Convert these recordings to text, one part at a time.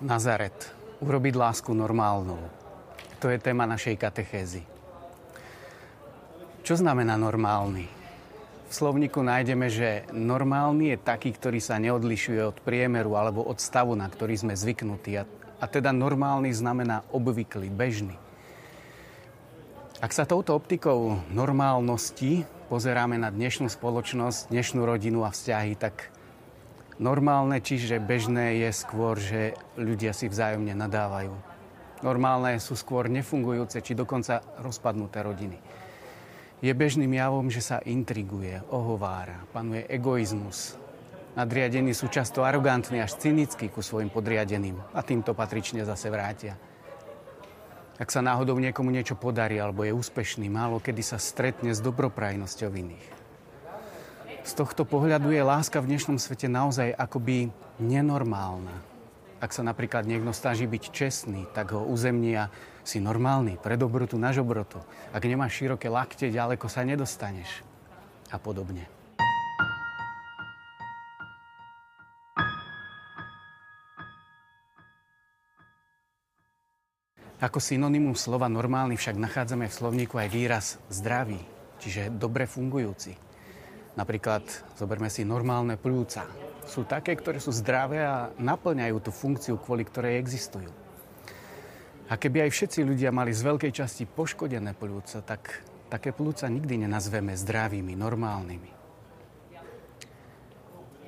Nazaret. Urobiť lásku normálnou. To je téma našej katechézy. Čo znamená normálny? V slovníku nájdeme, že normálny je taký, ktorý sa neodlišuje od priemeru alebo od stavu, na ktorý sme zvyknutí. A, a teda normálny znamená obvyklý, bežný. Ak sa touto optikou normálnosti pozeráme na dnešnú spoločnosť, dnešnú rodinu a vzťahy, tak normálne, čiže bežné je skôr, že ľudia si vzájomne nadávajú. Normálne sú skôr nefungujúce, či dokonca rozpadnuté rodiny. Je bežným javom, že sa intriguje, ohovára, panuje egoizmus. Nadriadení sú často arogantní až cynickí ku svojim podriadeným a týmto patrične zase vrátia. Ak sa náhodou niekomu niečo podarí alebo je úspešný, málo kedy sa stretne s dobroprajnosťou iných. Z tohto pohľadu je láska v dnešnom svete naozaj akoby nenormálna. Ak sa napríklad niekto snaží byť čestný, tak ho uzemnia si normálny, pre dobrotu na žobrotu. Ak nemáš široké lakte, ďaleko sa nedostaneš. A podobne. Ako synonymum slova normálny však nachádzame v slovníku aj výraz zdravý, čiže dobre fungujúci. Napríklad zoberme si normálne pľúca. Sú také, ktoré sú zdravé a naplňajú tú funkciu, kvôli ktorej existujú. A keby aj všetci ľudia mali z veľkej časti poškodené pľúca, tak také pľúca nikdy nenazveme zdravými, normálnymi.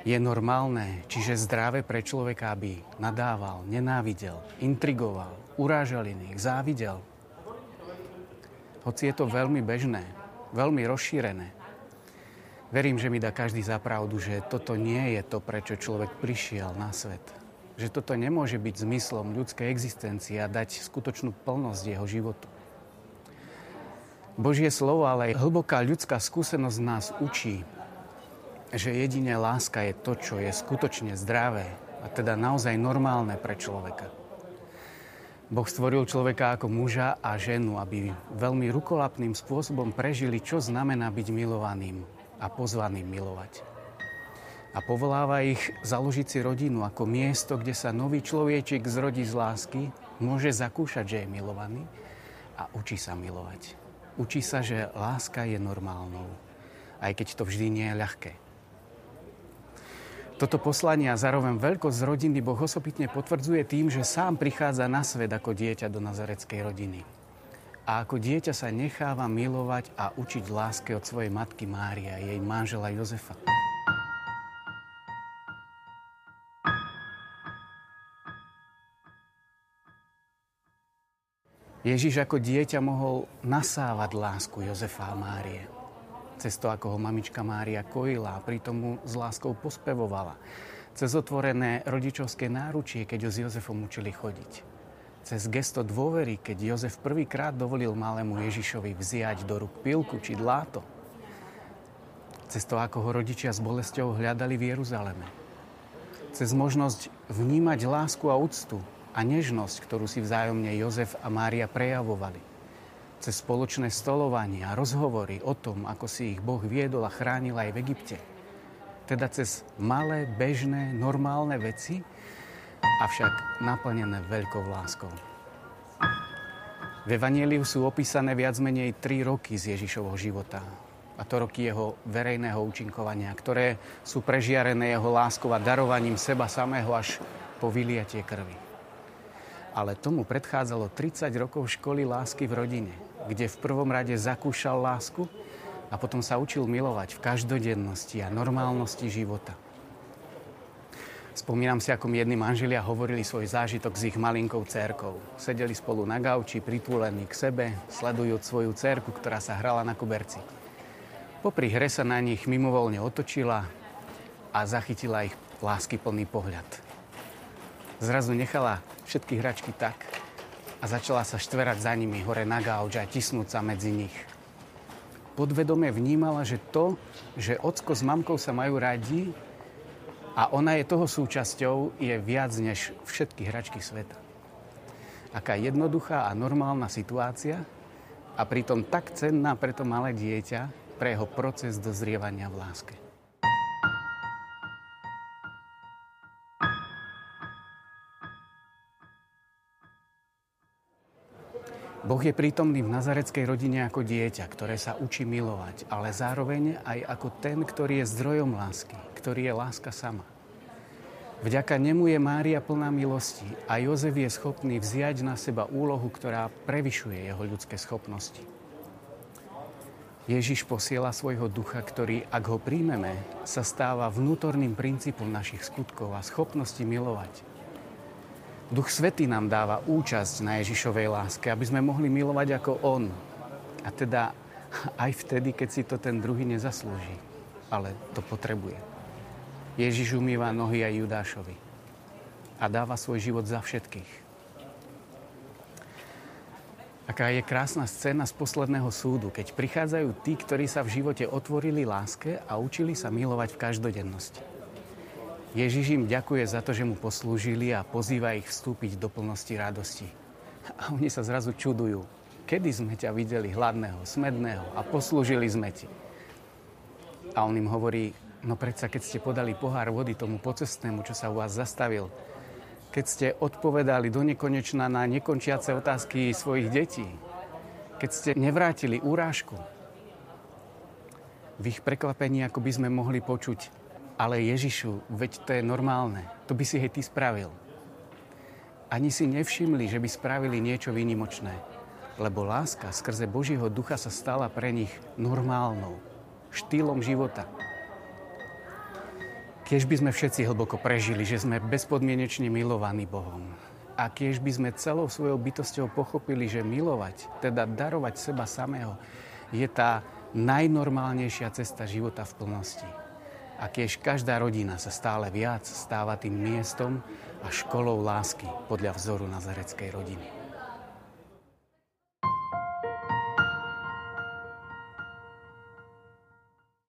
Je normálne, čiže zdravé pre človeka, aby nadával, nenávidel, intrigoval, urážal iných, závidel. Hoci je to veľmi bežné, veľmi rozšírené. Verím, že mi dá každý za pravdu, že toto nie je to, prečo človek prišiel na svet. Že toto nemôže byť zmyslom ľudskej existencie a dať skutočnú plnosť jeho životu. Božie slovo, ale aj hlboká ľudská skúsenosť nás učí, že jedine láska je to, čo je skutočne zdravé a teda naozaj normálne pre človeka. Boh stvoril človeka ako muža a ženu, aby veľmi rukolapným spôsobom prežili, čo znamená byť milovaným a pozvaným milovať. A povoláva ich založiť si rodinu ako miesto, kde sa nový človečik zrodí z lásky, môže zakúšať, že je milovaný a učí sa milovať. Učí sa, že láska je normálnou, aj keď to vždy nie je ľahké. Toto poslanie a zároveň veľkosť rodiny Boh osobitne potvrdzuje tým, že sám prichádza na svet ako dieťa do nazareckej rodiny. A ako dieťa sa necháva milovať a učiť láske od svojej matky Mária, jej manžela Jozefa. Ježiš ako dieťa mohol nasávať lásku Jozefa a Márie cez to, ako ho mamička Mária kojila a pritom mu s láskou pospevovala. Cez otvorené rodičovské náručie, keď ho s Jozefom učili chodiť. Cez gesto dôvery, keď Jozef prvýkrát dovolil malému Ježišovi vziať do rúk pilku či dláto. Cez to, ako ho rodičia s bolesťou hľadali v Jeruzaleme. Cez možnosť vnímať lásku a úctu a nežnosť, ktorú si vzájomne Jozef a Mária prejavovali cez spoločné stolovanie a rozhovory o tom, ako si ich Boh viedol a chránil aj v Egypte. Teda cez malé, bežné, normálne veci, avšak naplnené veľkou láskou. V Evangeliu sú opísané viac menej tri roky z Ježišovho života. A to roky jeho verejného účinkovania, ktoré sú prežiarené jeho láskou a darovaním seba samého až po vyliatie krvi. Ale tomu predchádzalo 30 rokov školy lásky v rodine, kde v prvom rade zakúšal lásku a potom sa učil milovať v každodennosti a normálnosti života. Spomínam si, ako mi jedni manželia hovorili svoj zážitok s ich malinkou cerkou. Sedeli spolu na gauči, pritúlení k sebe, sledujúc svoju cerku, ktorá sa hrala na kuberci. Popri hre sa na nich mimovolne otočila a zachytila ich láskyplný pohľad. Zrazu nechala všetky hračky tak, a začala sa štverať za nimi hore na gauč a tisnúť sa medzi nich. Podvedome vnímala, že to, že ocko s mamkou sa majú radi a ona je toho súčasťou, je viac než všetky hračky sveta. Aká jednoduchá a normálna situácia a pritom tak cenná pre to malé dieťa, pre jeho proces dozrievania v láske. Boh je prítomný v nazareckej rodine ako dieťa, ktoré sa učí milovať, ale zároveň aj ako ten, ktorý je zdrojom lásky, ktorý je láska sama. Vďaka nemu je Mária plná milosti a Jozef je schopný vziať na seba úlohu, ktorá prevyšuje jeho ľudské schopnosti. Ježiš posiela svojho ducha, ktorý, ak ho príjmeme, sa stáva vnútorným princípom našich skutkov a schopnosti milovať. Duch Svetý nám dáva účasť na Ježišovej láske, aby sme mohli milovať ako On. A teda aj vtedy, keď si to ten druhý nezaslúži, ale to potrebuje. Ježiš umýva nohy aj Judášovi a dáva svoj život za všetkých. Aká je krásna scéna z posledného súdu, keď prichádzajú tí, ktorí sa v živote otvorili láske a učili sa milovať v každodennosti. Ježiš im ďakuje za to, že mu poslúžili a pozýva ich vstúpiť do plnosti radosti. A oni sa zrazu čudujú. Kedy sme ťa videli hladného, smedného a poslúžili sme ti? A on im hovorí, no predsa keď ste podali pohár vody tomu pocestnému, čo sa u vás zastavil, keď ste odpovedali do nekonečna na nekončiace otázky svojich detí, keď ste nevrátili úrážku, v ich prekvapení ako by sme mohli počuť, ale Ježišu, veď to je normálne. To by si hej ty spravil. Ani si nevšimli, že by spravili niečo výnimočné. Lebo láska skrze Božího ducha sa stala pre nich normálnou. Štýlom života. Kiež by sme všetci hlboko prežili, že sme bezpodmienečne milovaní Bohom. A kiež by sme celou svojou bytosťou pochopili, že milovať, teda darovať seba samého, je tá najnormálnejšia cesta života v plnosti a tiež každá rodina sa stále viac stáva tým miestom a školou lásky podľa vzoru nazareckej rodiny.